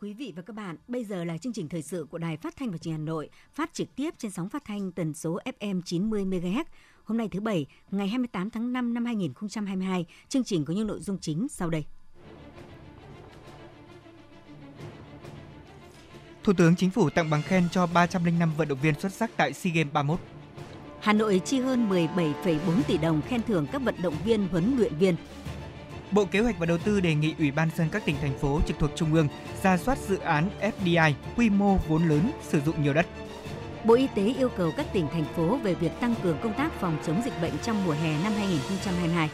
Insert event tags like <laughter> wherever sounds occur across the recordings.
Quý vị và các bạn, bây giờ là chương trình thời sự của Đài Phát thanh và Truyền hình Hà Nội, phát trực tiếp trên sóng phát thanh tần số FM 90 MHz. Hôm nay thứ bảy, ngày 28 tháng 5 năm 2022, chương trình có những nội dung chính sau đây. Thủ tướng Chính phủ tặng bằng khen cho 305 vận động viên xuất sắc tại SEA Games 31. Hà Nội chi hơn 17,4 tỷ đồng khen thưởng các vận động viên huấn luyện viên. Bộ Kế hoạch và Đầu tư đề nghị Ủy ban dân các tỉnh thành phố trực thuộc trung ương ra soát dự án FDI quy mô vốn lớn sử dụng nhiều đất. Bộ Y tế yêu cầu các tỉnh thành phố về việc tăng cường công tác phòng chống dịch bệnh trong mùa hè năm 2022.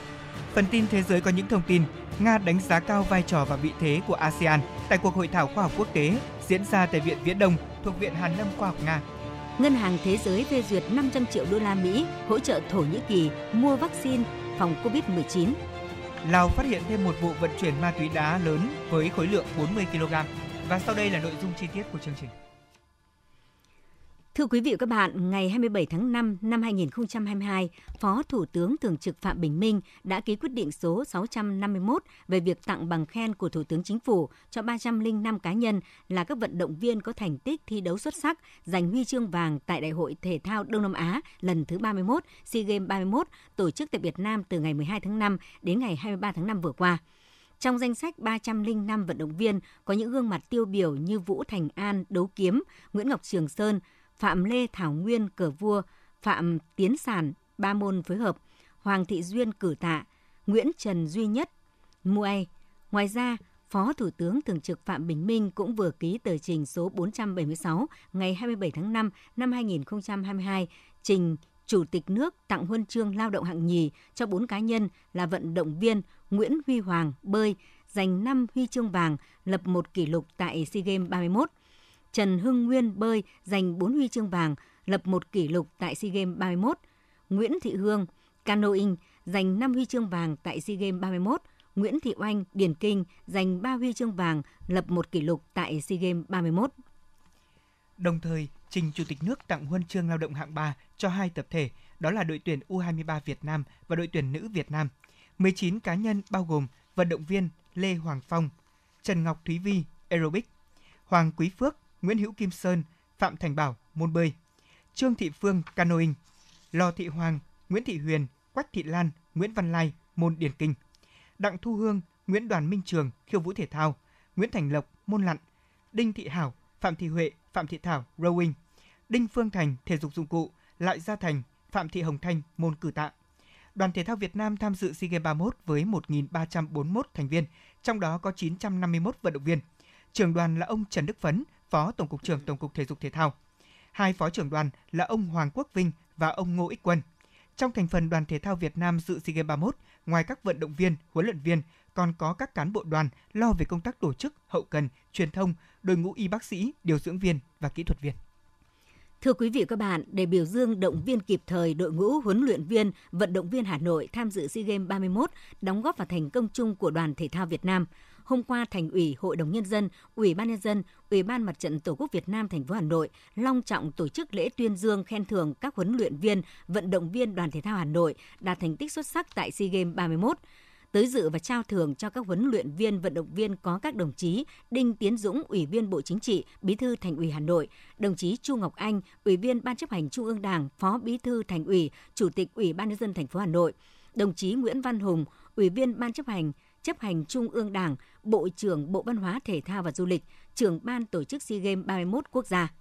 Phần tin thế giới có những thông tin Nga đánh giá cao vai trò và vị thế của ASEAN tại cuộc hội thảo khoa học quốc tế diễn ra tại Viện Viễn Đông thuộc Viện Hàn Lâm Khoa học Nga. Ngân hàng Thế giới phê duyệt 500 triệu đô la Mỹ hỗ trợ Thổ Nhĩ Kỳ mua vaccine phòng COVID-19. Lào phát hiện thêm một vụ vận chuyển ma túy đá lớn với khối lượng 40 kg. Và sau đây là nội dung chi tiết của chương trình. Thưa quý vị và các bạn, ngày 27 tháng 5 năm 2022, Phó Thủ tướng Thường trực Phạm Bình Minh đã ký quyết định số 651 về việc tặng bằng khen của Thủ tướng Chính phủ cho 305 cá nhân là các vận động viên có thành tích thi đấu xuất sắc, giành huy chương vàng tại Đại hội Thể thao Đông Nam Á lần thứ 31, SEA Games 31, tổ chức tại Việt Nam từ ngày 12 tháng 5 đến ngày 23 tháng 5 vừa qua. Trong danh sách 305 vận động viên có những gương mặt tiêu biểu như Vũ Thành An đấu kiếm, Nguyễn Ngọc Trường Sơn, Phạm Lê Thảo Nguyên cờ vua, Phạm Tiến Sản ba môn phối hợp, Hoàng Thị Duyên cử tạ, Nguyễn Trần Duy Nhất Muay. Ngoài ra, Phó Thủ tướng Thường trực Phạm Bình Minh cũng vừa ký tờ trình số 476 ngày 27 tháng 5 năm 2022 trình Chủ tịch nước tặng huân chương lao động hạng nhì cho bốn cá nhân là vận động viên Nguyễn Huy Hoàng bơi giành 5 huy chương vàng, lập một kỷ lục tại SEA Games 31. Trần Hưng Nguyên bơi giành 4 huy chương vàng, lập một kỷ lục tại SEA Games 31. Nguyễn Thị Hương canoeing giành 5 huy chương vàng tại SEA Games 31. Nguyễn Thị Oanh điền kinh giành 3 huy chương vàng, lập một kỷ lục tại SEA Games 31. Đồng thời, trình Chủ tịch nước tặng huân chương lao động hạng 3 cho hai tập thể, đó là đội tuyển U23 Việt Nam và đội tuyển nữ Việt Nam. 19 cá nhân bao gồm vận động viên Lê Hoàng Phong, Trần Ngọc Thúy Vi, aerobic, Hoàng Quý Phước, Nguyễn Hữu Kim Sơn, Phạm Thành Bảo, môn bơi, Trương Thị Phương, canoeing, Lò Thị Hoàng, Nguyễn Thị Huyền, Quách Thị Lan, Nguyễn Văn Lai, môn điền kinh, Đặng Thu Hương, Nguyễn Đoàn Minh Trường, khiêu vũ thể thao, Nguyễn Thành Lộc, môn lặn, Đinh Thị Hảo, Phạm Thị Huệ, Phạm Thị Thảo, rowing, Đinh Phương Thành, thể dục dụng cụ, Lại Gia Thành, Phạm Thị Hồng Thanh, môn cử tạ. Đoàn thể thao Việt Nam tham dự SEA Games 31 với 1.341 thành viên, trong đó có 951 vận động viên. Trưởng đoàn là ông Trần Đức Phấn, Phó Tổng cục trưởng Tổng cục Thể dục Thể thao. Hai phó trưởng đoàn là ông Hoàng Quốc Vinh và ông Ngô Ích Quân. Trong thành phần đoàn thể thao Việt Nam dự SEA Games 31, ngoài các vận động viên, huấn luyện viên, còn có các cán bộ đoàn lo về công tác tổ chức, hậu cần, truyền thông, đội ngũ y bác sĩ, điều dưỡng viên và kỹ thuật viên. Thưa quý vị các bạn, để biểu dương động viên kịp thời đội ngũ huấn luyện viên, vận động viên Hà Nội tham dự SEA Games 31, đóng góp vào thành công chung của đoàn thể thao Việt Nam, hôm qua Thành ủy, Hội đồng nhân dân, Ủy ban nhân dân, Ủy ban Mặt trận Tổ quốc Việt Nam thành phố Hà Nội long trọng tổ chức lễ tuyên dương khen thưởng các huấn luyện viên, vận động viên đoàn thể thao Hà Nội đạt thành tích xuất sắc tại SEA Games 31 tới dự và trao thưởng cho các huấn luyện viên vận động viên có các đồng chí Đinh Tiến Dũng, Ủy viên Bộ Chính trị, Bí thư Thành ủy Hà Nội, đồng chí Chu Ngọc Anh, Ủy viên Ban chấp hành Trung ương Đảng, Phó Bí thư Thành ủy, Chủ tịch Ủy ban nhân dân thành phố Hà Nội, đồng chí Nguyễn Văn Hùng, Ủy viên Ban chấp hành chấp hành Trung ương Đảng, Bộ trưởng Bộ Văn hóa Thể thao và Du lịch, trưởng ban tổ chức SEA Games 31 quốc gia.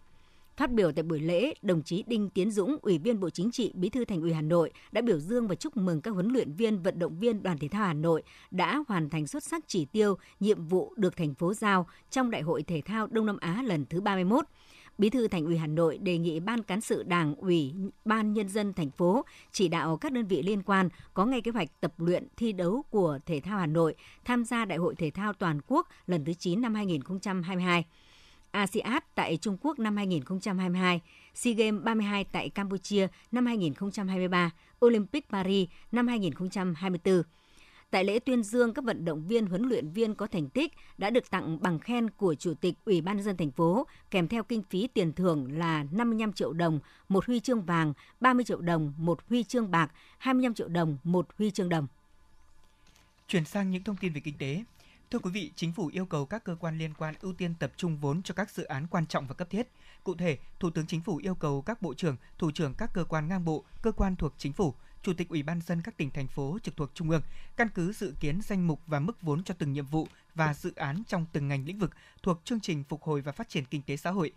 Phát biểu tại buổi lễ, đồng chí Đinh Tiến Dũng, Ủy viên Bộ Chính trị, Bí thư Thành ủy Hà Nội đã biểu dương và chúc mừng các huấn luyện viên, vận động viên đoàn thể thao Hà Nội đã hoàn thành xuất sắc chỉ tiêu, nhiệm vụ được thành phố giao trong Đại hội Thể thao Đông Nam Á lần thứ 31. Bí thư Thành ủy Hà Nội đề nghị Ban cán sự Đảng ủy, Ban nhân dân thành phố chỉ đạo các đơn vị liên quan có ngay kế hoạch tập luyện thi đấu của thể thao Hà Nội tham gia Đại hội thể thao toàn quốc lần thứ 9 năm 2022. ASEAN tại Trung Quốc năm 2022, SEA Games 32 tại Campuchia năm 2023, Olympic Paris năm 2024. Tại lễ tuyên dương các vận động viên huấn luyện viên có thành tích đã được tặng bằng khen của Chủ tịch Ủy ban dân thành phố kèm theo kinh phí tiền thưởng là 55 triệu đồng, một huy chương vàng, 30 triệu đồng, một huy chương bạc, 25 triệu đồng, một huy chương đồng. Chuyển sang những thông tin về kinh tế. Thưa quý vị, chính phủ yêu cầu các cơ quan liên quan ưu tiên tập trung vốn cho các dự án quan trọng và cấp thiết. Cụ thể, Thủ tướng Chính phủ yêu cầu các bộ trưởng, thủ trưởng các cơ quan ngang bộ, cơ quan thuộc chính phủ, chủ tịch Ủy ban dân các tỉnh thành phố trực thuộc trung ương căn cứ dự kiến danh mục và mức vốn cho từng nhiệm vụ và dự án trong từng ngành lĩnh vực thuộc chương trình phục hồi và phát triển kinh tế xã hội.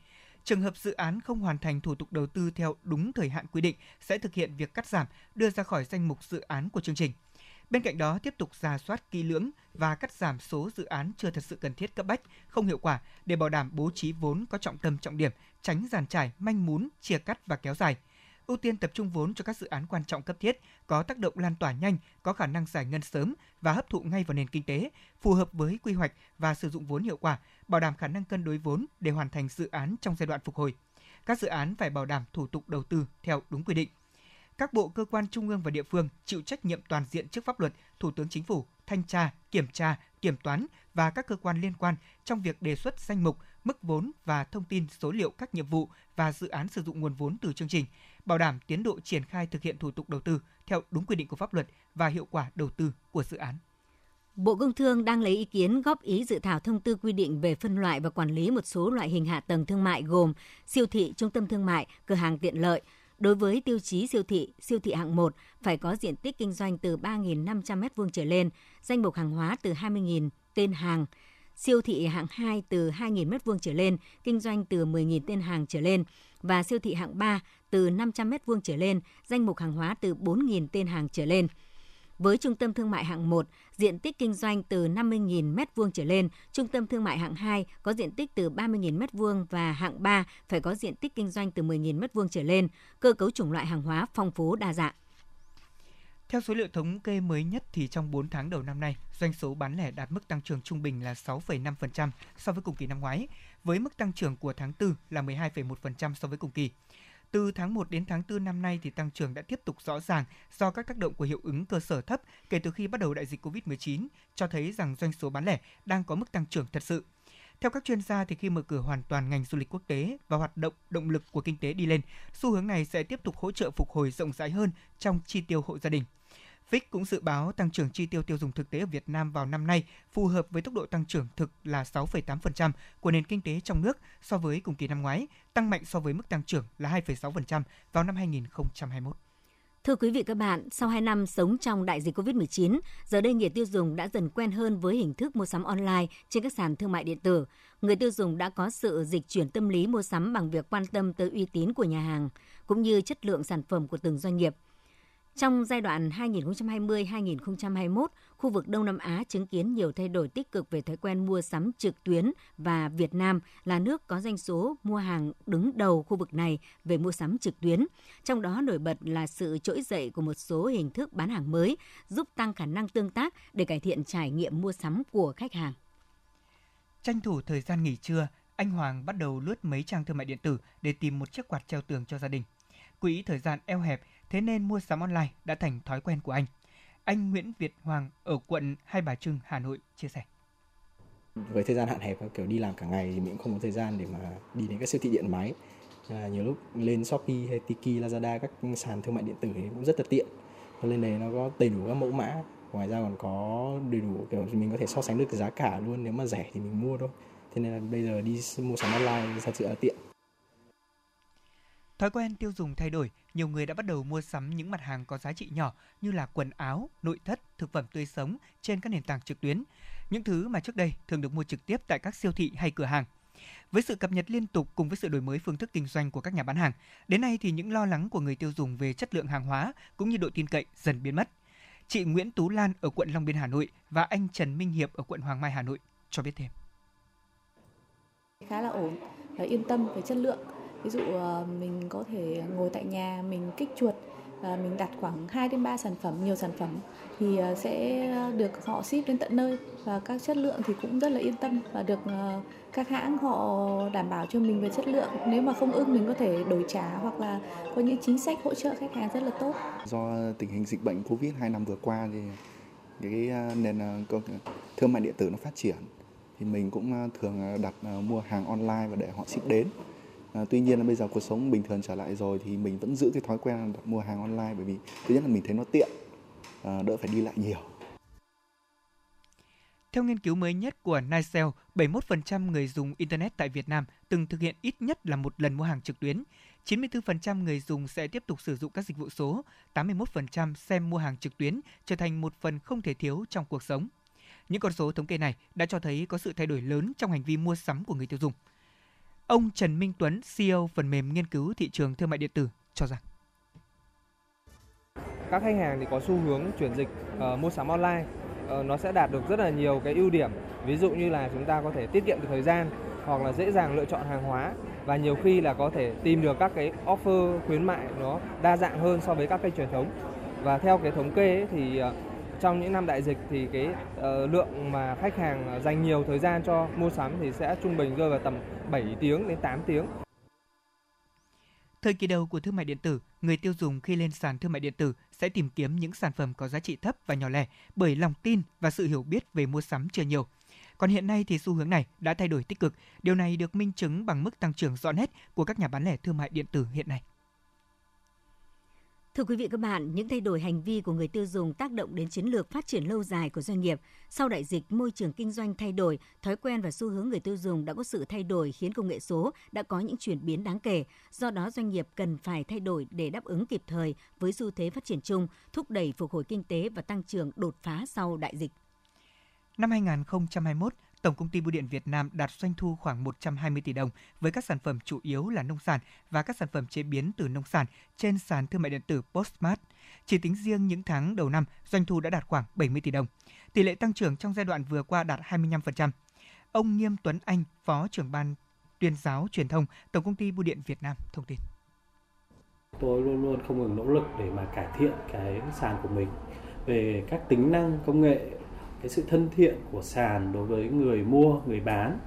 Trường hợp dự án không hoàn thành thủ tục đầu tư theo đúng thời hạn quy định sẽ thực hiện việc cắt giảm, đưa ra khỏi danh mục dự án của chương trình. Bên cạnh đó, tiếp tục ra soát kỹ lưỡng và cắt giảm số dự án chưa thật sự cần thiết cấp bách, không hiệu quả để bảo đảm bố trí vốn có trọng tâm trọng điểm, tránh giàn trải, manh mún, chia cắt và kéo dài. Ưu tiên tập trung vốn cho các dự án quan trọng cấp thiết, có tác động lan tỏa nhanh, có khả năng giải ngân sớm và hấp thụ ngay vào nền kinh tế, phù hợp với quy hoạch và sử dụng vốn hiệu quả, bảo đảm khả năng cân đối vốn để hoàn thành dự án trong giai đoạn phục hồi. Các dự án phải bảo đảm thủ tục đầu tư theo đúng quy định các bộ cơ quan trung ương và địa phương chịu trách nhiệm toàn diện trước pháp luật, Thủ tướng Chính phủ, thanh tra, kiểm tra, kiểm toán và các cơ quan liên quan trong việc đề xuất danh mục, mức vốn và thông tin số liệu các nhiệm vụ và dự án sử dụng nguồn vốn từ chương trình, bảo đảm tiến độ triển khai thực hiện thủ tục đầu tư theo đúng quy định của pháp luật và hiệu quả đầu tư của dự án. Bộ Công Thương đang lấy ý kiến góp ý dự thảo thông tư quy định về phân loại và quản lý một số loại hình hạ tầng thương mại gồm siêu thị, trung tâm thương mại, cửa hàng tiện lợi, Đối với tiêu chí siêu thị, siêu thị hạng 1 phải có diện tích kinh doanh từ 3.500 m2 trở lên, danh mục hàng hóa từ 20.000 tên hàng, siêu thị hạng 2 từ 2.000 m2 trở lên, kinh doanh từ 10.000 tên hàng trở lên và siêu thị hạng 3 từ 500 m2 trở lên, danh mục hàng hóa từ 4.000 tên hàng trở lên. Với trung tâm thương mại hạng 1, diện tích kinh doanh từ 50.000 m2 trở lên, trung tâm thương mại hạng 2 có diện tích từ 30.000 m2 và hạng 3 phải có diện tích kinh doanh từ 10.000 m2 trở lên, cơ cấu chủng loại hàng hóa phong phú đa dạng. Theo số liệu thống kê mới nhất thì trong 4 tháng đầu năm nay, doanh số bán lẻ đạt mức tăng trưởng trung bình là 6,5% so với cùng kỳ năm ngoái, với mức tăng trưởng của tháng 4 là 12,1% so với cùng kỳ. Từ tháng 1 đến tháng 4 năm nay thì tăng trưởng đã tiếp tục rõ ràng do các tác động của hiệu ứng cơ sở thấp kể từ khi bắt đầu đại dịch Covid-19, cho thấy rằng doanh số bán lẻ đang có mức tăng trưởng thật sự. Theo các chuyên gia thì khi mở cửa hoàn toàn ngành du lịch quốc tế và hoạt động động lực của kinh tế đi lên, xu hướng này sẽ tiếp tục hỗ trợ phục hồi rộng rãi hơn trong chi tiêu hộ gia đình. Fitch cũng dự báo tăng trưởng chi tiêu tiêu dùng thực tế ở Việt Nam vào năm nay phù hợp với tốc độ tăng trưởng thực là 6,8% của nền kinh tế trong nước so với cùng kỳ năm ngoái, tăng mạnh so với mức tăng trưởng là 2,6% vào năm 2021. Thưa quý vị các bạn, sau 2 năm sống trong đại dịch COVID-19, giờ đây người tiêu dùng đã dần quen hơn với hình thức mua sắm online trên các sàn thương mại điện tử. Người tiêu dùng đã có sự dịch chuyển tâm lý mua sắm bằng việc quan tâm tới uy tín của nhà hàng, cũng như chất lượng sản phẩm của từng doanh nghiệp. Trong giai đoạn 2020-2021, khu vực Đông Nam Á chứng kiến nhiều thay đổi tích cực về thói quen mua sắm trực tuyến và Việt Nam là nước có doanh số mua hàng đứng đầu khu vực này về mua sắm trực tuyến. Trong đó nổi bật là sự trỗi dậy của một số hình thức bán hàng mới, giúp tăng khả năng tương tác để cải thiện trải nghiệm mua sắm của khách hàng. Tranh thủ thời gian nghỉ trưa, anh Hoàng bắt đầu lướt mấy trang thương mại điện tử để tìm một chiếc quạt treo tường cho gia đình. Quỹ thời gian eo hẹp thế nên mua sắm online đã thành thói quen của anh. Anh Nguyễn Việt Hoàng ở quận Hai Bà Trưng, Hà Nội chia sẻ. Với thời gian hạn hẹp kiểu đi làm cả ngày thì mình cũng không có thời gian để mà đi đến các siêu thị điện máy. À, nhiều lúc lên Shopee hay Tiki, Lazada các sàn thương mại điện tử thì cũng rất là tiện. Lên đấy nó có đầy đủ các mẫu mã. Ngoài ra còn có đầy đủ kiểu mình có thể so sánh được giá cả luôn nếu mà rẻ thì mình mua thôi. Thế nên là bây giờ đi mua sắm online thật sự là tiện. Thói quen tiêu dùng thay đổi, nhiều người đã bắt đầu mua sắm những mặt hàng có giá trị nhỏ như là quần áo, nội thất, thực phẩm tươi sống trên các nền tảng trực tuyến. Những thứ mà trước đây thường được mua trực tiếp tại các siêu thị hay cửa hàng. Với sự cập nhật liên tục cùng với sự đổi mới phương thức kinh doanh của các nhà bán hàng, đến nay thì những lo lắng của người tiêu dùng về chất lượng hàng hóa cũng như độ tin cậy dần biến mất. Chị Nguyễn Tú Lan ở quận Long Biên Hà Nội và anh Trần Minh Hiệp ở quận Hoàng Mai Hà Nội cho biết thêm. Khá là ổn và yên tâm về chất lượng ví dụ ờ, mình có thể ngồi tại nhà, mình kích chuột, và mình đặt khoảng 2 đến 3 sản phẩm, nhiều sản phẩm thì ờ, sẽ được họ ship đến tận nơi. Và các chất lượng thì cũng rất là yên tâm và được ờ, các hãng họ đảm bảo cho mình về chất lượng. Nếu mà không ưng, mình có thể đổi trả hoặc là có những chính sách hỗ trợ khách hàng rất là tốt. Do tình hình dịch bệnh covid 2 năm vừa qua thì cái nền thương mại điện tử nó phát triển thì mình cũng thường đặt mua hàng online và để họ ship đến. À, tuy nhiên là bây giờ cuộc sống bình thường trở lại rồi thì mình vẫn giữ cái thói quen đặt mua hàng online bởi vì thứ nhất là mình thấy nó tiện, à, đỡ phải đi lại nhiều. Theo nghiên cứu mới nhất của Nicel, 71% người dùng Internet tại Việt Nam từng thực hiện ít nhất là một lần mua hàng trực tuyến. 94% người dùng sẽ tiếp tục sử dụng các dịch vụ số, 81% xem mua hàng trực tuyến trở thành một phần không thể thiếu trong cuộc sống. Những con số thống kê này đã cho thấy có sự thay đổi lớn trong hành vi mua sắm của người tiêu dùng. Ông Trần Minh Tuấn, CEO phần mềm nghiên cứu thị trường thương mại điện tử cho rằng. Các khách hàng thì có xu hướng chuyển dịch uh, mua sắm online. Uh, nó sẽ đạt được rất là nhiều cái ưu điểm. Ví dụ như là chúng ta có thể tiết kiệm được thời gian hoặc là dễ dàng lựa chọn hàng hóa. Và nhiều khi là có thể tìm được các cái offer khuyến mại nó đa dạng hơn so với các kênh truyền thống. Và theo cái thống kê ấy, thì uh, trong những năm đại dịch thì cái uh, lượng mà khách hàng ờ, dành nhiều thời gian cho mua sắm thì sẽ trung bình rơi vào tầm 7 tiếng đến 8 tiếng. Thời kỳ đầu của thương mại điện tử, người tiêu dùng khi lên sàn thương mại điện tử sẽ tìm kiếm những sản phẩm có giá trị thấp và nhỏ lẻ bởi lòng tin và sự hiểu biết về mua sắm chưa nhiều. Còn hiện nay thì xu hướng này đã thay đổi tích cực. Điều này được minh chứng bằng mức tăng trưởng rõ nét của các nhà bán lẻ thương mại điện tử hiện nay. Thưa quý vị các bạn, những thay đổi hành vi của người tiêu dùng tác động đến chiến lược phát triển lâu dài của doanh nghiệp. Sau đại dịch, môi trường kinh doanh thay đổi, thói quen và xu hướng người tiêu dùng đã có sự thay đổi khiến công nghệ số đã có những chuyển biến đáng kể. Do đó, doanh nghiệp cần phải thay đổi để đáp ứng kịp thời với xu thế phát triển chung, thúc đẩy phục hồi kinh tế và tăng trưởng đột phá sau đại dịch. Năm 2021, Tổng công ty Bưu điện Việt Nam đạt doanh thu khoảng 120 tỷ đồng với các sản phẩm chủ yếu là nông sản và các sản phẩm chế biến từ nông sản trên sàn thương mại điện tử Postmart. Chỉ tính riêng những tháng đầu năm, doanh thu đã đạt khoảng 70 tỷ đồng. Tỷ lệ tăng trưởng trong giai đoạn vừa qua đạt 25%. Ông Nghiêm Tuấn Anh, Phó trưởng ban tuyên giáo truyền thông Tổng công ty Bưu điện Việt Nam thông tin. Tôi luôn luôn không ngừng nỗ lực để mà cải thiện cái sàn của mình về các tính năng công nghệ cái sự thân thiện của sàn đối với người mua người bán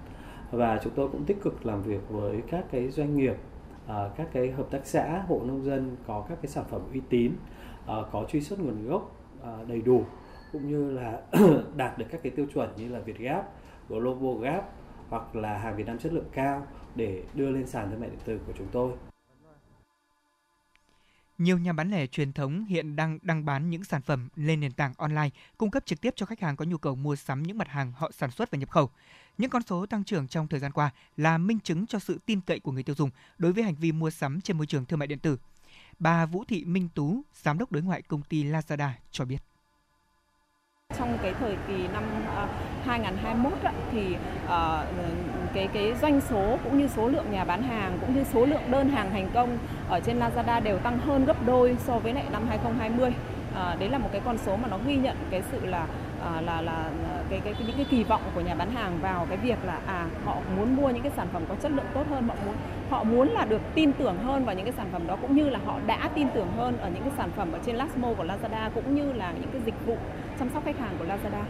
và chúng tôi cũng tích cực làm việc với các cái doanh nghiệp à, các cái hợp tác xã hộ nông dân có các cái sản phẩm uy tín à, có truy xuất nguồn gốc à, đầy đủ cũng như là <clears throat> đạt được các cái tiêu chuẩn như là Việt Gap, Global Gap hoặc là hàng Việt Nam chất lượng cao để đưa lên sàn thương mại điện tử của chúng tôi. Nhiều nhà bán lẻ truyền thống hiện đang đăng bán những sản phẩm lên nền tảng online, cung cấp trực tiếp cho khách hàng có nhu cầu mua sắm những mặt hàng họ sản xuất và nhập khẩu. Những con số tăng trưởng trong thời gian qua là minh chứng cho sự tin cậy của người tiêu dùng đối với hành vi mua sắm trên môi trường thương mại điện tử. Bà Vũ Thị Minh Tú, giám đốc đối ngoại công ty Lazada cho biết. Trong cái thời kỳ năm à, 2021 á, thì uh, cái cái doanh số cũng như số lượng nhà bán hàng cũng như số lượng đơn hàng thành công ở trên Lazada đều tăng hơn gấp đôi so với lại năm 2020. À, ờ, đấy là một cái con số mà nó ghi nhận cái sự là à, là là à, cái, cái cái những cái kỳ vọng của nhà bán hàng vào cái việc là à họ muốn mua những cái sản phẩm có chất lượng tốt hơn họ muốn họ muốn là được tin tưởng hơn vào những cái sản phẩm đó cũng như là họ đã tin tưởng hơn ở những cái sản phẩm ở trên Lasmo của Lazada cũng như là những cái dịch vụ chăm sóc khách hàng của Lazada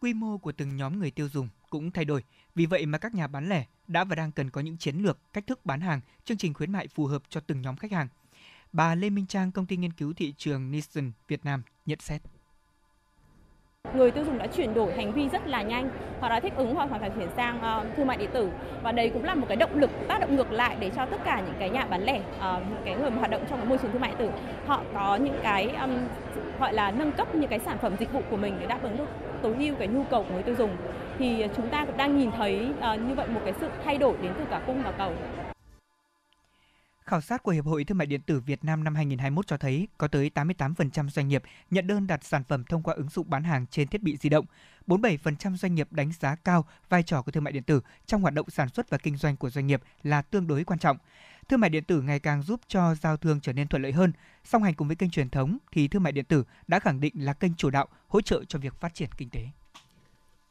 quy mô của từng nhóm người tiêu dùng cũng thay đổi. Vì vậy mà các nhà bán lẻ đã và đang cần có những chiến lược, cách thức bán hàng, chương trình khuyến mại phù hợp cho từng nhóm khách hàng. Bà Lê Minh Trang, công ty nghiên cứu thị trường Nielsen Việt Nam nhận xét người tiêu dùng đã chuyển đổi hành vi rất là nhanh. Họ đã thích ứng hoặc hoàn toàn chuyển sang uh, thương mại điện tử. Và đây cũng là một cái động lực tác động ngược lại để cho tất cả những cái nhà bán lẻ uh, những cái người mà hoạt động trong cái môi trường thương mại điện tử họ có những cái um, gọi là nâng cấp những cái sản phẩm dịch vụ của mình để đáp ứng được tối ưu cái nhu cầu của người tiêu dùng. Thì ờ, chúng ta cũng đang nhìn thấy uh, như vậy một cái sự thay đổi đến từ cả cung và cầu. Khảo sát của Hiệp hội Thương mại điện tử Việt Nam năm 2021 cho thấy có tới 88% doanh nghiệp nhận đơn đặt sản phẩm thông qua ứng dụng bán hàng trên thiết bị di động. 47% doanh nghiệp đánh giá cao vai trò của thương mại điện tử trong hoạt động sản xuất và kinh doanh của doanh nghiệp là tương đối quan trọng. Thương mại điện tử ngày càng giúp cho giao thương trở nên thuận lợi hơn. Song hành cùng với kênh truyền thống thì thương mại điện tử đã khẳng định là kênh chủ đạo hỗ trợ cho việc phát triển kinh tế.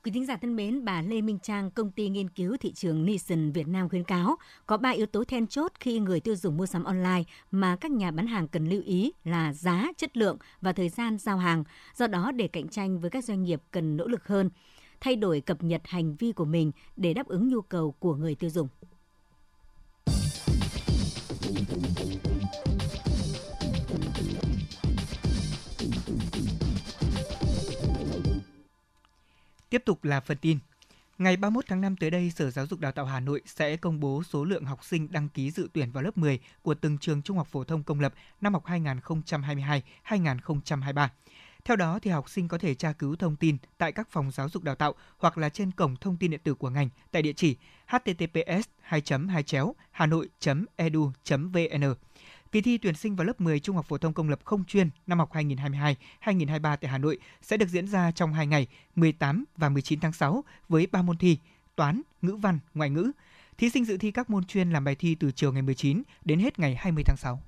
Quý thính giả thân mến, bà Lê Minh Trang, công ty nghiên cứu thị trường Nielsen Việt Nam khuyến cáo có 3 yếu tố then chốt khi người tiêu dùng mua sắm online mà các nhà bán hàng cần lưu ý là giá, chất lượng và thời gian giao hàng. Do đó, để cạnh tranh với các doanh nghiệp cần nỗ lực hơn, thay đổi cập nhật hành vi của mình để đáp ứng nhu cầu của người tiêu dùng. Tiếp tục là phần tin. Ngày 31 tháng 5 tới đây, Sở Giáo dục Đào tạo Hà Nội sẽ công bố số lượng học sinh đăng ký dự tuyển vào lớp 10 của từng trường trung học phổ thông công lập năm học 2022-2023. Theo đó thì học sinh có thể tra cứu thông tin tại các phòng giáo dục đào tạo hoặc là trên cổng thông tin điện tử của ngành tại địa chỉ https 2 2 hanoi edu vn Kỳ thi tuyển sinh vào lớp 10 trung học phổ thông công lập không chuyên năm học 2022-2023 tại Hà Nội sẽ được diễn ra trong 2 ngày 18 và 19 tháng 6 với 3 môn thi: toán, ngữ văn, ngoại ngữ. Thí sinh dự thi các môn chuyên làm bài thi từ chiều ngày 19 đến hết ngày 20 tháng 6.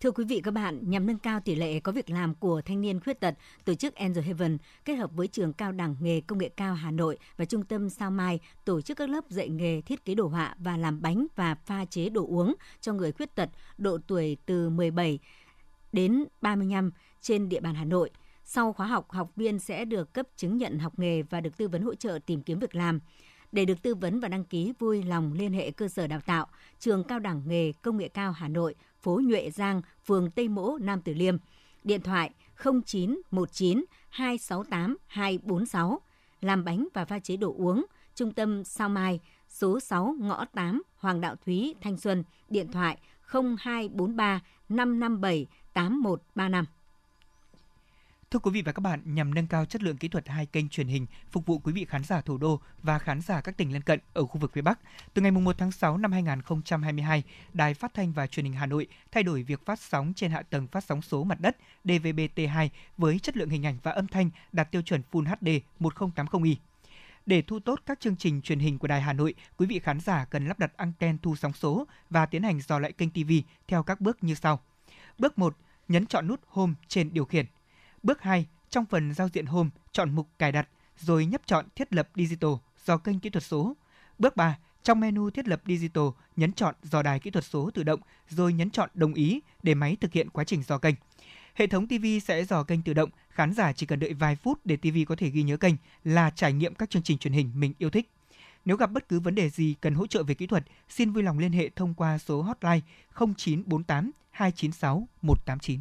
Thưa quý vị các bạn, nhằm nâng cao tỷ lệ có việc làm của thanh niên khuyết tật, tổ chức Angel Heaven kết hợp với trường cao đẳng nghề công nghệ cao Hà Nội và trung tâm Sao Mai tổ chức các lớp dạy nghề thiết kế đồ họa và làm bánh và pha chế đồ uống cho người khuyết tật độ tuổi từ 17 đến 35 trên địa bàn Hà Nội. Sau khóa học, học viên sẽ được cấp chứng nhận học nghề và được tư vấn hỗ trợ tìm kiếm việc làm. Để được tư vấn và đăng ký, vui lòng liên hệ cơ sở đào tạo, trường cao đẳng nghề công nghệ cao Hà Nội phố Nhuệ Giang, phường Tây Mỗ, Nam Từ Liêm. Điện thoại 0919 268 246. Làm bánh và pha chế đồ uống. Trung tâm Sao Mai, số 6 ngõ 8 Hoàng Đạo Thúy, Thanh Xuân. Điện thoại 0243 557 8135. Thưa quý vị và các bạn, nhằm nâng cao chất lượng kỹ thuật hai kênh truyền hình phục vụ quý vị khán giả thủ đô và khán giả các tỉnh lân cận ở khu vực phía Bắc, từ ngày 1 tháng 6 năm 2022, Đài Phát thanh và Truyền hình Hà Nội thay đổi việc phát sóng trên hạ tầng phát sóng số mặt đất DVB-T2 với chất lượng hình ảnh và âm thanh đạt tiêu chuẩn Full HD 1080i. Để thu tốt các chương trình truyền hình của Đài Hà Nội, quý vị khán giả cần lắp đặt anten thu sóng số và tiến hành dò lại kênh TV theo các bước như sau. Bước 1, nhấn chọn nút Home trên điều khiển. Bước 2, trong phần giao diện Home, chọn mục cài đặt, rồi nhấp chọn thiết lập Digital do kênh kỹ thuật số. Bước 3, trong menu thiết lập Digital, nhấn chọn dò đài kỹ thuật số tự động, rồi nhấn chọn đồng ý để máy thực hiện quá trình dò kênh. Hệ thống TV sẽ dò kênh tự động, khán giả chỉ cần đợi vài phút để TV có thể ghi nhớ kênh là trải nghiệm các chương trình truyền hình mình yêu thích. Nếu gặp bất cứ vấn đề gì cần hỗ trợ về kỹ thuật, xin vui lòng liên hệ thông qua số hotline 0948 296 189.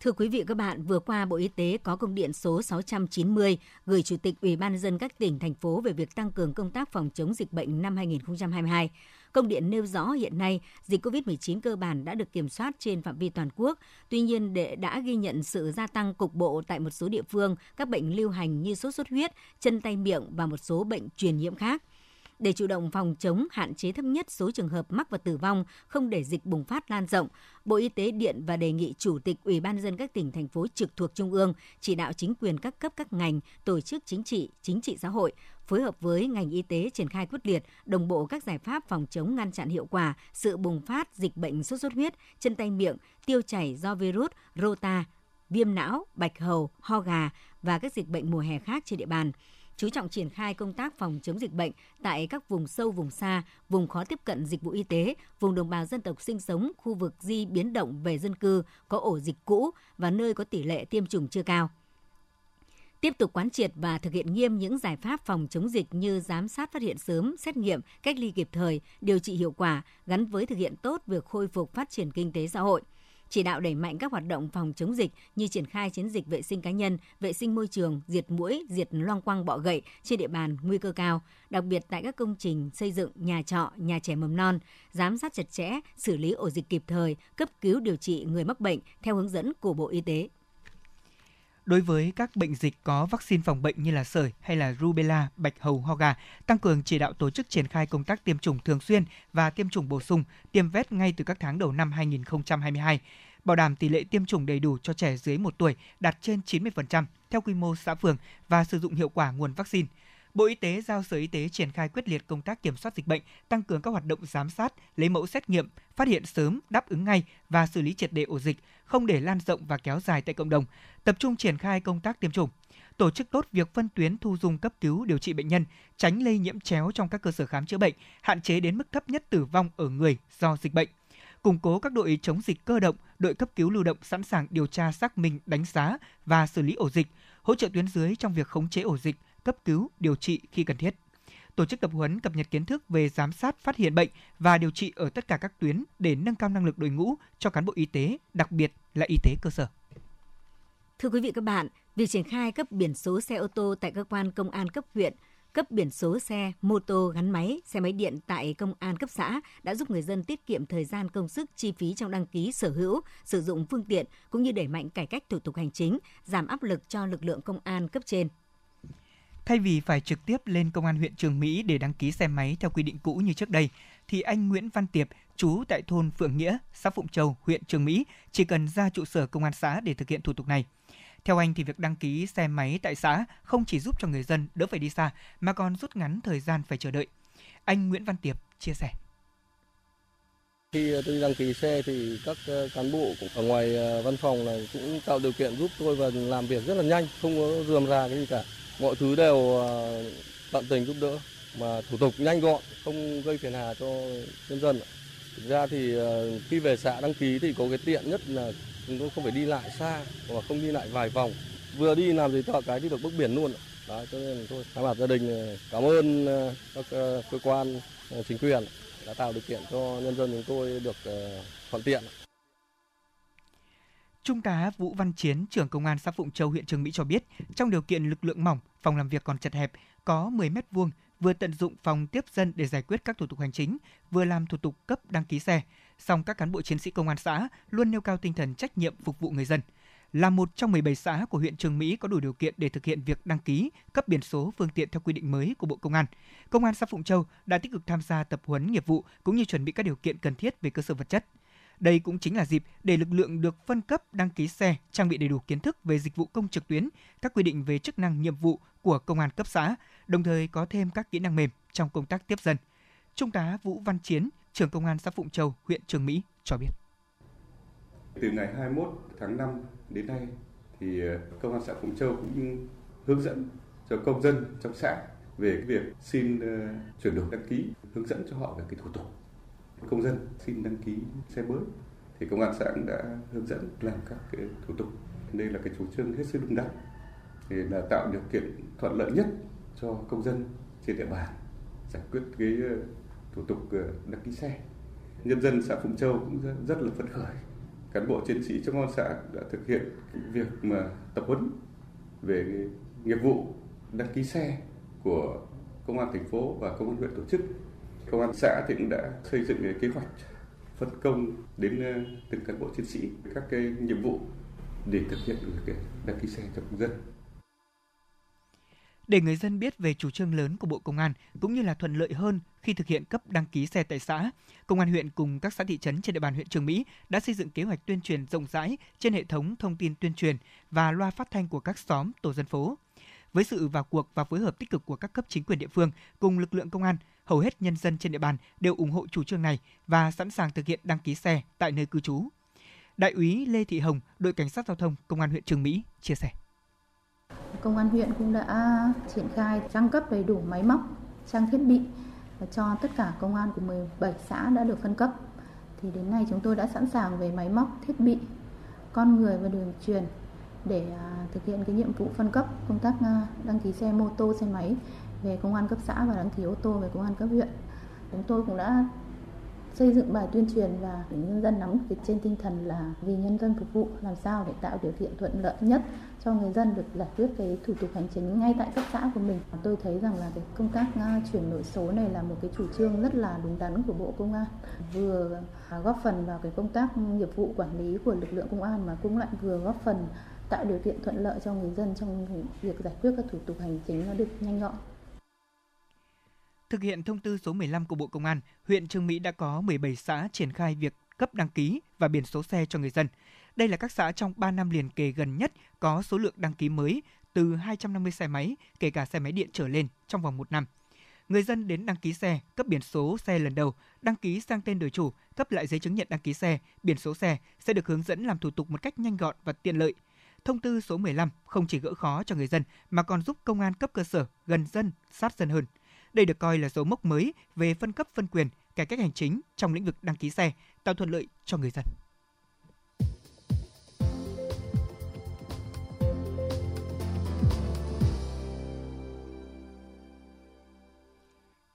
Thưa quý vị các bạn, vừa qua Bộ Y tế có công điện số 690 gửi Chủ tịch Ủy ban dân các tỉnh thành phố về việc tăng cường công tác phòng chống dịch bệnh năm 2022. Công điện nêu rõ hiện nay dịch COVID-19 cơ bản đã được kiểm soát trên phạm vi toàn quốc. Tuy nhiên, để đã ghi nhận sự gia tăng cục bộ tại một số địa phương các bệnh lưu hành như sốt xuất huyết, chân tay miệng và một số bệnh truyền nhiễm khác – để chủ động phòng chống, hạn chế thấp nhất số trường hợp mắc và tử vong, không để dịch bùng phát lan rộng, Bộ Y tế điện và đề nghị Chủ tịch Ủy ban dân các tỉnh thành phố trực thuộc Trung ương chỉ đạo chính quyền các cấp các ngành, tổ chức chính trị, chính trị xã hội phối hợp với ngành y tế triển khai quyết liệt, đồng bộ các giải pháp phòng chống ngăn chặn hiệu quả sự bùng phát dịch bệnh sốt xuất huyết, chân tay miệng, tiêu chảy do virus rota, viêm não, bạch hầu, ho gà và các dịch bệnh mùa hè khác trên địa bàn chú trọng triển khai công tác phòng chống dịch bệnh tại các vùng sâu, vùng xa, vùng khó tiếp cận dịch vụ y tế, vùng đồng bào dân tộc sinh sống, khu vực di biến động về dân cư, có ổ dịch cũ và nơi có tỷ lệ tiêm chủng chưa cao. Tiếp tục quán triệt và thực hiện nghiêm những giải pháp phòng chống dịch như giám sát phát hiện sớm, xét nghiệm, cách ly kịp thời, điều trị hiệu quả gắn với thực hiện tốt việc khôi phục phát triển kinh tế xã hội – chỉ đạo đẩy mạnh các hoạt động phòng chống dịch như triển khai chiến dịch vệ sinh cá nhân, vệ sinh môi trường, diệt mũi, diệt loang quang, bọ gậy trên địa bàn nguy cơ cao, đặc biệt tại các công trình xây dựng, nhà trọ, nhà trẻ mầm non, giám sát chặt chẽ, xử lý ổ dịch kịp thời, cấp cứu điều trị người mắc bệnh theo hướng dẫn của Bộ Y tế. Đối với các bệnh dịch có vaccine phòng bệnh như là sởi hay là rubella, bạch hầu, ho gà, tăng cường chỉ đạo tổ chức triển khai công tác tiêm chủng thường xuyên và tiêm chủng bổ sung, tiêm vét ngay từ các tháng đầu năm 2022 bảo đảm tỷ lệ tiêm chủng đầy đủ cho trẻ dưới 1 tuổi đạt trên 90% theo quy mô xã phường và sử dụng hiệu quả nguồn vaccine. Bộ Y tế giao Sở Y tế triển khai quyết liệt công tác kiểm soát dịch bệnh, tăng cường các hoạt động giám sát, lấy mẫu xét nghiệm, phát hiện sớm, đáp ứng ngay và xử lý triệt đề ổ dịch, không để lan rộng và kéo dài tại cộng đồng, tập trung triển khai công tác tiêm chủng tổ chức tốt việc phân tuyến thu dung cấp cứu điều trị bệnh nhân, tránh lây nhiễm chéo trong các cơ sở khám chữa bệnh, hạn chế đến mức thấp nhất tử vong ở người do dịch bệnh. Củng cố các đội chống dịch cơ động, đội cấp cứu lưu động sẵn sàng điều tra xác minh, đánh giá và xử lý ổ dịch, hỗ trợ tuyến dưới trong việc khống chế ổ dịch, cấp cứu, điều trị khi cần thiết. Tổ chức tập huấn cập nhật kiến thức về giám sát phát hiện bệnh và điều trị ở tất cả các tuyến để nâng cao năng lực đội ngũ cho cán bộ y tế, đặc biệt là y tế cơ sở. Thưa quý vị các bạn, việc triển khai cấp biển số xe ô tô tại cơ quan công an cấp huyện, cấp biển số xe, mô tô gắn máy, xe máy điện tại công an cấp xã đã giúp người dân tiết kiệm thời gian công sức chi phí trong đăng ký sở hữu, sử dụng phương tiện cũng như đẩy mạnh cải cách thủ tục hành chính, giảm áp lực cho lực lượng công an cấp trên. Thay vì phải trực tiếp lên công an huyện Trường Mỹ để đăng ký xe máy theo quy định cũ như trước đây, thì anh Nguyễn Văn Tiệp, chú tại thôn Phượng Nghĩa, xã Phụng Châu, huyện Trường Mỹ, chỉ cần ra trụ sở công an xã để thực hiện thủ tục này. Theo anh thì việc đăng ký xe máy tại xã không chỉ giúp cho người dân đỡ phải đi xa mà còn rút ngắn thời gian phải chờ đợi. Anh Nguyễn Văn Tiệp chia sẻ. Khi tôi đăng ký xe thì các ờ, cán bộ ở ngoài ờ, văn phòng này cũng tạo điều kiện giúp tôi và làm việc rất là nhanh, không có rườm rà cái gì cả. Mọi thứ đều ờ, tận tình giúp đỡ. Mà thủ tục nhanh gọn, không gây phiền hà cho nhân dân. Thực ra thì ờ, khi về xã đăng ký thì có cái tiện nhất là chúng tôi không phải đi lại xa hoặc không đi lại vài vòng. Vừa đi làm gì tờ cái đi được bước biển luôn đó cho nên tôi thay mặt gia đình ờ, cảm ơn các cơ quan chính quyền đã tạo điều kiện cho nhân dân chúng tôi được thuận tiện Trung tá Vũ Văn Chiến, trưởng công an xã Phụng Châu, huyện Trường Mỹ cho biết, trong điều kiện lực lượng mỏng, phòng làm việc còn chật hẹp, có 10 mét vuông, vừa tận dụng phòng tiếp dân để giải quyết các thủ tục hành chính, vừa làm thủ tục cấp đăng ký xe song các cán bộ chiến sĩ công an xã luôn nêu cao tinh thần trách nhiệm phục vụ người dân. Là một trong 17 xã của huyện Trường Mỹ có đủ điều kiện để thực hiện việc đăng ký, cấp biển số phương tiện theo quy định mới của Bộ Công an. Công an xã Phụng Châu đã tích cực tham gia tập huấn nghiệp vụ cũng như chuẩn bị các điều kiện cần thiết về cơ sở vật chất. Đây cũng chính là dịp để lực lượng được phân cấp đăng ký xe, trang bị đầy đủ kiến thức về dịch vụ công trực tuyến, các quy định về chức năng nhiệm vụ của công an cấp xã, đồng thời có thêm các kỹ năng mềm trong công tác tiếp dân. Trung tá Vũ Văn Chiến, trưởng công an xã Phụng Châu, huyện Trường Mỹ cho biết. Từ ngày 21 tháng 5 đến nay thì ờ, công an xã Phụng Châu cũng hướng dẫn cho công dân trong xã về cái việc xin ờ, chuyển đổi đăng ký, hướng dẫn cho họ về cái thủ tục. Công dân xin đăng ký xe mới, thì công an xã cũng đã hướng dẫn làm các cái thủ tục. Đây là cái chủ trương hết sức đúng đắn để là tạo điều kiện thuận lợi nhất cho công dân trên địa bàn giải quyết cái ờ, thủ tục ờ, đăng ký xe. Nhân dân xã Phụng Châu cũng rất là phấn khởi. Cán bộ chiến sĩ trong công an xã đã thực hiện việc mà tập huấn về nghiệp vụ đăng ký xe của công an thành phố và công an huyện tổ chức. Công an xã thì cũng đã xây dựng cái kế hoạch phân công đến ờ, từng cán bộ chiến sĩ các cái nhiệm vụ để thực hiện việc đăng ký xe cho công dân để người dân biết về chủ trương lớn của Bộ Công an cũng như là thuận lợi hơn khi thực hiện cấp đăng ký xe tại xã. Công an huyện cùng các xã thị trấn trên địa bàn huyện Trường Mỹ đã xây dựng kế hoạch tuyên truyền rộng rãi trên hệ thống thông tin tuyên truyền và loa phát thanh của các xóm, tổ dân phố. Với sự vào cuộc và phối hợp tích cực của các cấp chính quyền địa phương cùng lực lượng công an, hầu hết nhân dân trên địa bàn đều ủng hộ chủ trương này và sẵn sàng thực hiện đăng ký xe tại nơi cư trú. Đại úy Lê Thị Hồng, đội cảnh sát giao thông Công an huyện Trường Mỹ chia sẻ. Công an huyện cũng đã triển khai trang cấp đầy đủ máy móc, trang thiết bị cho tất cả công an của 17 xã đã được phân cấp. Thì đến nay chúng tôi đã sẵn sàng về máy móc, thiết bị, con người và đường truyền để à, thực hiện cái nhiệm vụ phân cấp công tác à, đăng ký xe mô tô, xe máy về công an cấp xã và đăng ký ô tô về công an cấp huyện. Chúng tôi cũng đã xây dựng bài tuyên truyền và để nhân dân nắm được trên tinh thần là vì nhân dân phục vụ làm sao để tạo điều kiện thuận lợi nhất cho người dân được giải quyết cái thủ tục hành chính ngay tại cấp xã của mình. Tôi thấy rằng là cái công tác à, chuyển đổi số này là một cái chủ trương rất là đúng đắn của Bộ Công an, vừa à, góp phần vào cái công tác nghiệp vụ quản lý của lực lượng công an mà cũng lại vừa góp phần tạo điều kiện thuận lợi cho người dân trong việc giải quyết các thủ tục hành chính nó được nhanh gọn. Thực hiện thông tư số 15 của Bộ Công an, huyện Trương Mỹ đã có 17 xã triển khai việc cấp đăng ký và biển số xe cho người dân. Đây là các xã trong 3 năm liền kề gần nhất có số lượng đăng ký mới từ 250 xe máy, kể cả xe máy điện trở lên trong vòng một năm. Người dân đến đăng ký xe, cấp biển số xe lần đầu, đăng ký sang tên đổi chủ, cấp lại giấy chứng nhận đăng ký xe, biển số xe sẽ được hướng dẫn làm thủ tục một cách nhanh gọn và tiện lợi. Thông tư số 15 không chỉ gỡ khó cho người dân mà còn giúp công an cấp cơ sở gần dân, sát dân hơn – đây được coi là dấu mốc mới về phân cấp phân quyền, cải cách hành chính trong lĩnh vực đăng ký xe, tạo thuận lợi cho người dân.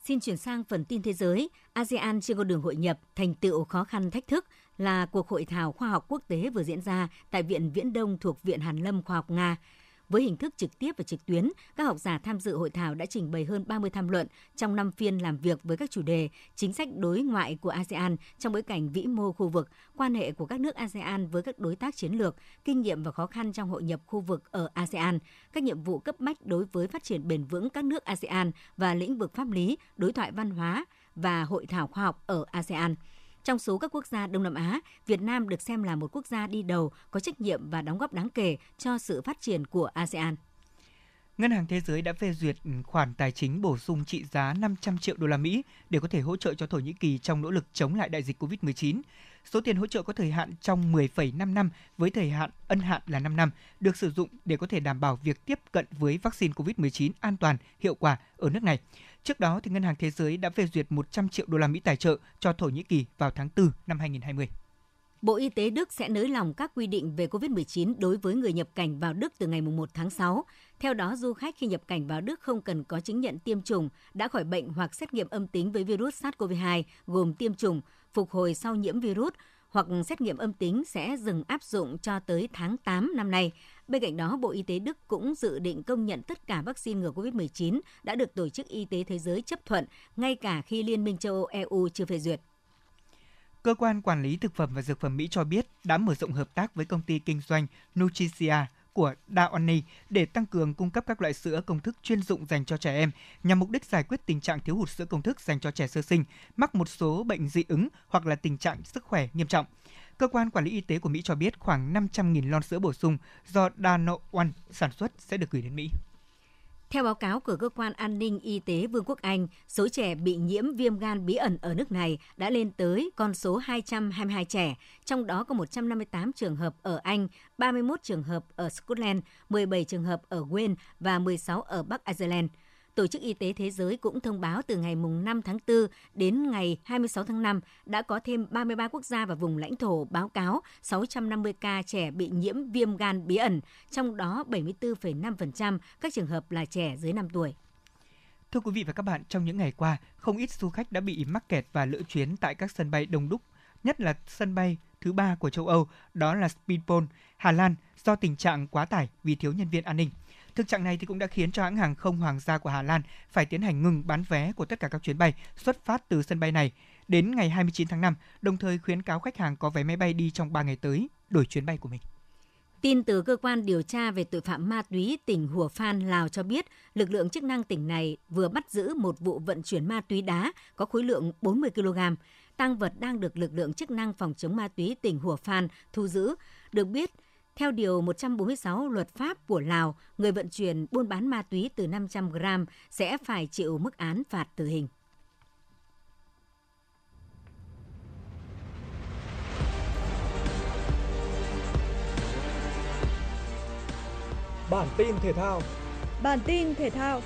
Xin chuyển sang phần tin thế giới. ASEAN trên con đường hội nhập, thành tựu khó khăn thách thức là cuộc hội thảo khoa học quốc tế vừa diễn ra tại Viện Viễn Đông thuộc Viện Hàn Lâm Khoa học Nga. Với hình thức trực tiếp và trực tuyến, các học giả tham dự hội thảo đã trình bày hơn 30 tham luận trong 5 phiên làm việc với các chủ đề chính sách đối ngoại của ASEAN trong bối cảnh vĩ mô khu vực, quan hệ của các nước ASEAN với các đối tác chiến lược, kinh nghiệm và khó khăn trong hội nhập khu vực ở ASEAN, các nhiệm vụ cấp bách đối với phát triển bền vững các nước ASEAN và lĩnh vực pháp lý, đối thoại văn hóa và hội thảo khoa học ở ASEAN. Trong số các quốc gia Đông Nam Á, Việt Nam được xem là một quốc gia đi đầu có trách nhiệm và đóng góp đáng kể cho sự phát triển của ASEAN. Ngân hàng Thế giới đã phê duyệt khoản tài chính bổ sung trị giá 500 triệu đô la Mỹ để có thể hỗ trợ cho Thổ Nhĩ Kỳ trong nỗ lực chống lại đại dịch COVID-19. Số tiền hỗ trợ có thời hạn trong 10,5 năm với thời hạn ân hạn là 5 năm, được sử dụng để có thể đảm bảo việc tiếp cận với vaccine COVID-19 an toàn, hiệu quả ở nước này. Trước đó, thì Ngân hàng Thế giới đã phê duyệt 100 triệu đô la Mỹ tài trợ cho Thổ Nhĩ Kỳ vào tháng 4 năm 2020. Bộ Y tế Đức sẽ nới lỏng các quy định về COVID-19 đối với người nhập cảnh vào Đức từ ngày 1 tháng 6. Theo đó, du khách khi nhập cảnh vào Đức không cần có chứng nhận tiêm chủng, đã khỏi bệnh hoặc xét nghiệm âm tính với virus SARS-CoV-2 gồm tiêm chủng, phục hồi sau nhiễm virus hoặc xét nghiệm âm tính sẽ dừng áp dụng cho tới tháng 8 năm nay. Bên cạnh đó, Bộ Y tế Đức cũng dự định công nhận tất cả vaccine ngừa COVID-19 đã được Tổ chức Y tế Thế giới chấp thuận, ngay cả khi Liên minh châu Âu EU chưa phê duyệt. Cơ quan Quản lý Thực phẩm và Dược phẩm Mỹ cho biết đã mở rộng hợp tác với công ty kinh doanh Nutricia của Daoni để tăng cường cung cấp các loại sữa công thức chuyên dụng dành cho trẻ em nhằm mục đích giải quyết tình trạng thiếu hụt sữa công thức dành cho trẻ sơ sinh, mắc một số bệnh dị ứng hoặc là tình trạng sức khỏe nghiêm trọng. Cơ quan quản lý y tế của Mỹ cho biết khoảng 500.000 lon sữa bổ sung do Dano One sản xuất sẽ được gửi đến Mỹ. Theo báo cáo của cơ quan an ninh y tế Vương quốc Anh, số trẻ bị nhiễm viêm gan bí ẩn ở nước này đã lên tới con số 222 trẻ, trong đó có 158 trường hợp ở Anh, 31 trường hợp ở Scotland, 17 trường hợp ở Wales và 16 ở Bắc Ireland. Tổ chức Y tế Thế giới cũng thông báo từ ngày 5 tháng 4 đến ngày 26 tháng 5 đã có thêm 33 quốc gia và vùng lãnh thổ báo cáo 650 ca trẻ bị nhiễm viêm gan bí ẩn, trong đó 74,5% các trường hợp là trẻ dưới 5 tuổi. Thưa quý vị và các bạn, trong những ngày qua, không ít du khách đã bị mắc kẹt và lỡ chuyến tại các sân bay đông đúc, nhất là sân bay thứ ba của châu Âu, đó là Schiphol, Hà Lan, do tình trạng quá tải vì thiếu nhân viên an ninh. Thực trạng này thì cũng đã khiến cho hãng hàng không Hoàng gia của Hà Lan phải tiến hành ngừng bán vé của tất cả các chuyến bay xuất phát từ sân bay này đến ngày 29 tháng 5, đồng thời khuyến cáo khách hàng có vé máy bay đi trong 3 ngày tới đổi chuyến bay của mình. Tin từ cơ quan điều tra về tội phạm ma túy tỉnh Hùa Phan, Lào cho biết, lực lượng chức năng tỉnh này vừa bắt giữ một vụ vận chuyển ma túy đá có khối lượng 40 kg. Tăng vật đang được lực lượng chức năng phòng chống ma túy tỉnh Hùa Phan thu giữ. Được biết, theo Điều 146 luật pháp của Lào, người vận chuyển buôn bán ma túy từ 500 gram sẽ phải chịu mức án phạt tử hình. Bản tin thể thao Bản tin thể thao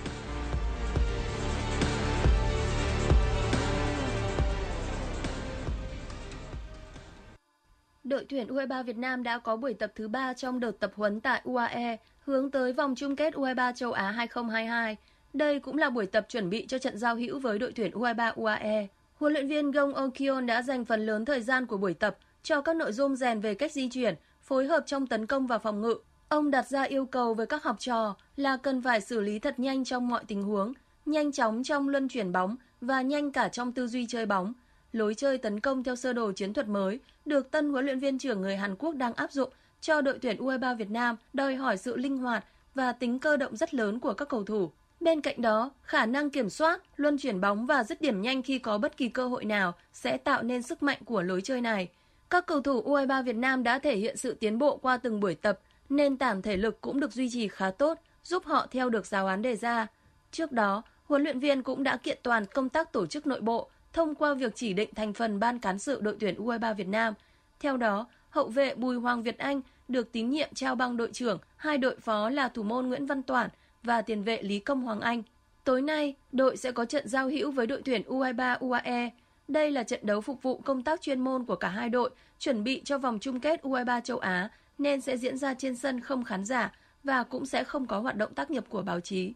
Đội tuyển U23 Việt Nam đã có buổi tập thứ 3 trong đợt tập huấn tại UAE hướng tới vòng chung kết U23 châu Á 2022. Đây cũng là buổi tập chuẩn bị cho trận giao hữu với đội tuyển U23 UAE. Huấn luyện viên Gong Okion đã dành phần lớn thời gian của buổi tập cho các nội dung rèn về cách di chuyển, phối hợp trong tấn công và phòng ngự. Ông đặt ra yêu cầu với các học trò là cần phải xử lý thật nhanh trong mọi tình huống, nhanh chóng trong luân chuyển bóng và nhanh cả trong tư duy chơi bóng – lối chơi tấn công theo sơ đồ chiến thuật mới được tân huấn luyện viên trưởng người Hàn Quốc đang áp dụng cho đội tuyển U23 Việt Nam đòi hỏi sự linh hoạt và tính cơ động rất lớn của các cầu thủ. Bên cạnh đó, khả năng kiểm soát, luân chuyển bóng và dứt điểm nhanh khi có bất kỳ cơ hội nào sẽ tạo nên sức mạnh của lối chơi này. Các cầu thủ U23 Việt Nam đã thể hiện sự tiến bộ qua từng buổi tập, nền tảng thể lực cũng được duy trì khá tốt, giúp họ theo được giáo án đề ra. Trước đó, huấn luyện viên cũng đã kiện toàn công tác tổ chức nội bộ, thông qua việc chỉ định thành phần ban cán sự đội tuyển U23 Việt Nam. Theo đó, hậu vệ Bùi Hoàng Việt Anh được tín nhiệm trao băng đội trưởng, hai đội phó là thủ môn Nguyễn Văn Toản và tiền vệ Lý Công Hoàng Anh. Tối nay, đội sẽ có trận giao hữu với đội tuyển U23 UAE. Đây là trận đấu phục vụ công tác chuyên môn của cả hai đội, chuẩn bị cho vòng chung kết U23 châu Á nên sẽ diễn ra trên sân không khán giả và cũng sẽ không có hoạt động tác nghiệp của báo chí.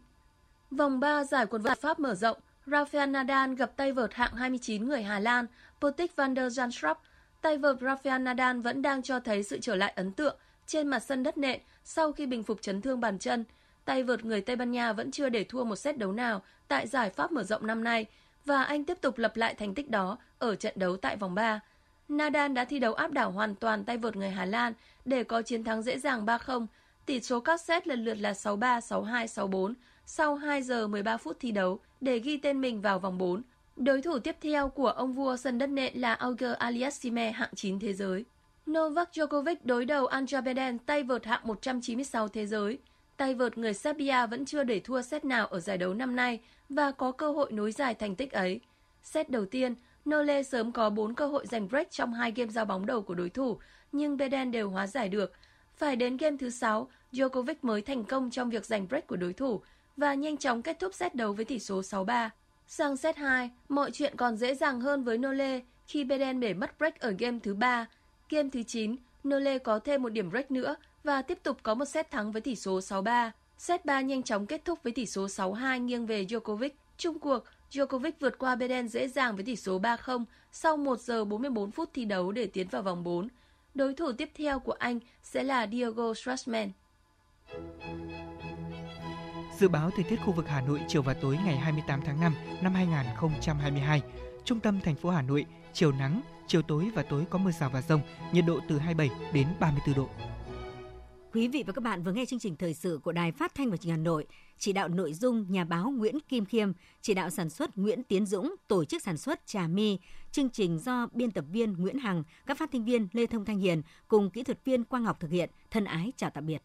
Vòng 3 giải quần vợt Pháp mở rộng, Rafael Nadal gặp tay vợt hạng 29 người Hà Lan Potik van der Zandschulp. Tay vợt Rafael Nadal vẫn đang cho thấy sự trở lại ấn tượng trên mặt sân đất nện sau khi bình phục chấn thương bàn chân. Tay vợt người Tây Ban Nha vẫn chưa để thua một set đấu nào tại giải Pháp mở rộng năm nay và anh tiếp tục lập lại thành tích đó ở trận đấu tại vòng 3. Nadal đã thi đấu áp đảo hoàn toàn tay vợt người Hà Lan để có chiến thắng dễ dàng 3-0. Tỷ số các set lần lượt là 6-3, 6-2, 6-4 sau 2 giờ 13 phút thi đấu để ghi tên mình vào vòng 4. Đối thủ tiếp theo của ông vua sân đất nện là Auger Aliassime hạng 9 thế giới. Novak Djokovic đối đầu Anja Beden tay vợt hạng 196 thế giới. Tay vợt người Serbia vẫn chưa để thua set nào ở giải đấu năm nay và có cơ hội nối dài thành tích ấy. Set đầu tiên, Nole sớm có 4 cơ hội giành break trong hai game giao bóng đầu của đối thủ, nhưng Beden đều hóa giải được. Phải đến game thứ 6, Djokovic mới thành công trong việc giành break của đối thủ và nhanh chóng kết thúc set đấu với tỷ số 6-3. Sang set 2, mọi chuyện còn dễ dàng hơn với Nole khi Beden để mất break ở game thứ 3. Game thứ 9, Nole có thêm một điểm break nữa và tiếp tục có một set thắng với tỷ số 6-3. Set 3 nhanh chóng kết thúc với tỷ số 6-2 nghiêng về Djokovic. Trung cuộc, Djokovic vượt qua Beden dễ dàng với tỷ số 3-0 sau 1 giờ 44 phút thi đấu để tiến vào vòng 4. Đối thủ tiếp theo của anh sẽ là Diego Schwartzman. Dự báo thời tiết khu vực Hà Nội chiều và tối ngày 28 tháng 5 năm 2022. Trung tâm thành phố Hà Nội, chiều nắng, chiều tối và tối có mưa rào và rông, nhiệt độ từ 27 đến 34 độ. Quý vị và các bạn vừa nghe chương trình thời sự của Đài Phát thanh và Truyền hình Hà Nội. Chỉ đạo nội dung nhà báo Nguyễn Kim Khiêm, chỉ đạo sản xuất Nguyễn Tiến Dũng, tổ chức sản xuất Trà Mi. Chương trình do biên tập viên Nguyễn Hằng, các phát thanh viên Lê Thông Thanh Hiền cùng kỹ thuật viên Quang Ngọc thực hiện. Thân ái chào tạm biệt.